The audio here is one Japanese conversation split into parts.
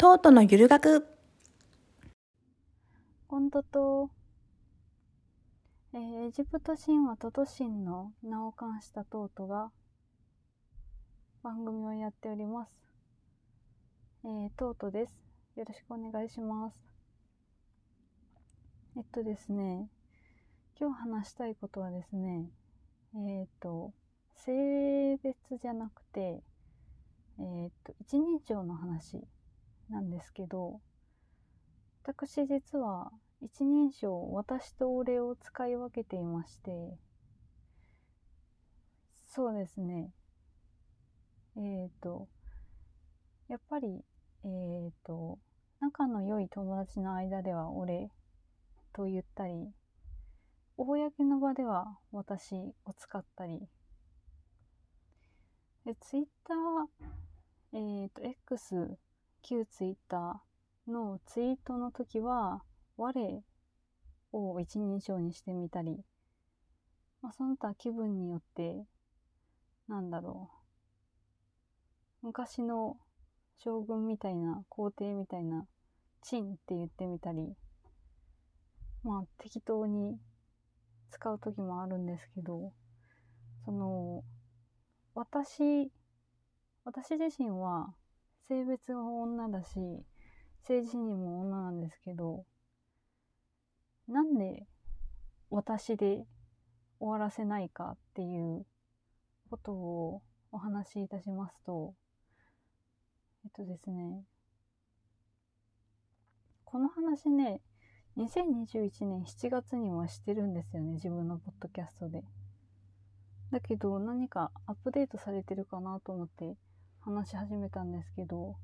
トートのゆる学コントと、えーエジプト神話と都神の名を冠したトートが番組をやっております。えー、トートです。よろしくお願いします。えっとですね、今日話したいことはですね、えっ、と、性別じゃなくて、えっ、と、一人称の話なんですけど、私実は一人称私と俺を使い分けていましてそうですね。えっ、ー、とやっぱりえっ、ー、と仲の良い友達の間では俺と言ったり公の場では私を使ったり。でツイッターえっ、ー、と X 旧ツイッターのツイートの時は、我を一人称にしてみたり、まあ、その他気分によって、なんだろう。昔の将軍みたいな、皇帝みたいな、チンって言ってみたり、まあ適当に使う時もあるんですけど、その、私、私自身は性別は女だし、政治にも女なんですけど、なんで私で終わらせないかっていうことをお話しいたしますと、えっとですね、この話ね、2021年7月にはしてるんですよね、自分のポッドキャストで。だけど何かアップデートされてるかなと思って話し始めたんですけど、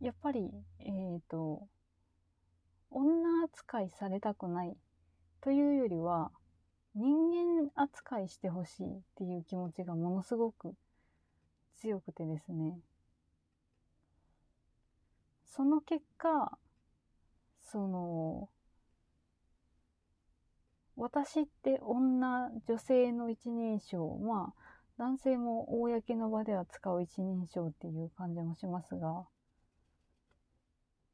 やっぱり、えっ、ー、と、女扱いされたくないというよりは、人間扱いしてほしいっていう気持ちがものすごく強くてですね。その結果、その、私って女、女性の一人称、まあ、男性も公の場では使う一人称っていう感じもしますが、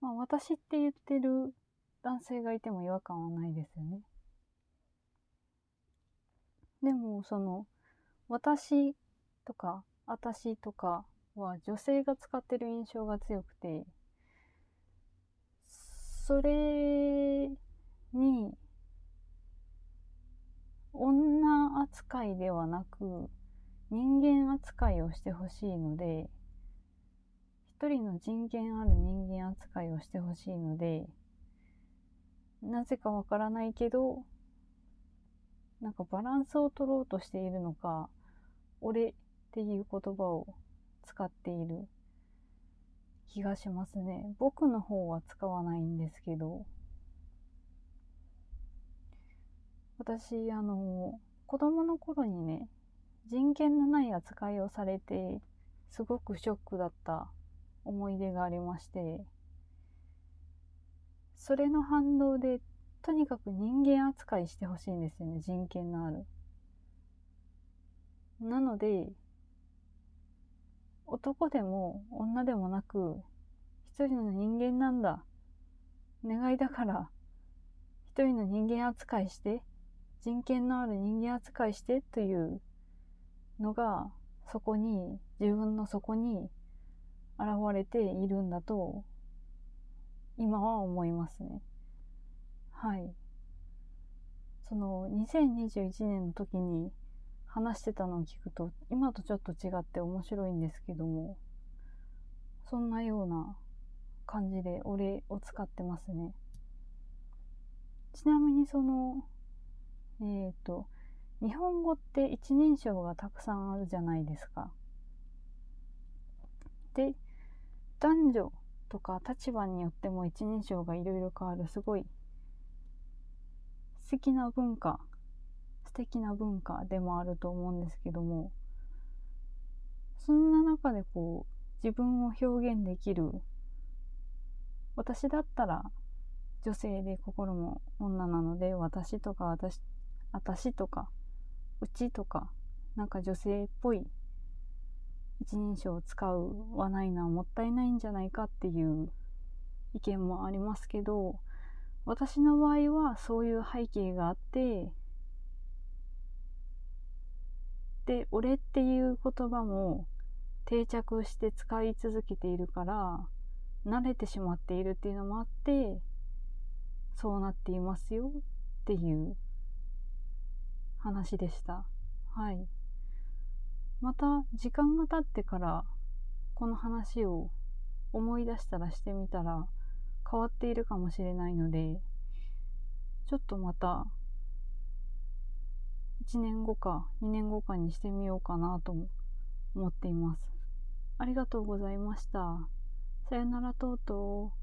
まあ私って言ってる男性がいても違和感はないですよね。でもその私とか私とかは女性が使ってる印象が強くてそれに女扱いではなく人間扱いをしてほしいので一人の人権ある人間扱いをしてほしいので、なぜかわからないけど、なんかバランスを取ろうとしているのか、俺っていう言葉を使っている気がしますね。僕の方は使わないんですけど、私、あの、子供の頃にね、人権のない扱いをされて、すごくショックだった思い出がありまして、それの反動で、とにかく人間扱いしてほしいんですよね、人権のある。なので、男でも女でもなく、一人の人間なんだ。願いだから、一人の人間扱いして、人権のある人間扱いしてというのが、そこに、自分の底に現れているんだと今は思いますね。はい。その2021年の時に話してたのを聞くと今とちょっと違って面白いんですけどもそんなような感じで俺を使ってますね。ちなみにそのえっ、ー、と日本語って一人称がたくさんあるじゃないですか。で男女とか立場によっても一人称がいろいろ変わるすごい素敵な文化素敵な文化でもあると思うんですけどもそんな中でこう自分を表現できる私だったら女性で心も女なので私とか私私とかうちとかなんか女性っぽい一人称を使わないのはもったいないんじゃないかっていう意見もありますけど私の場合はそういう背景があってで「俺」っていう言葉も定着して使い続けているから慣れてしまっているっていうのもあってそうなっていますよっていう話でした。はい。また時間が経ってからこの話を思い出したらしてみたら変わっているかもしれないのでちょっとまた1年後か2年後かにしてみようかなと思っています。ありがとうございました。さよならとうとう。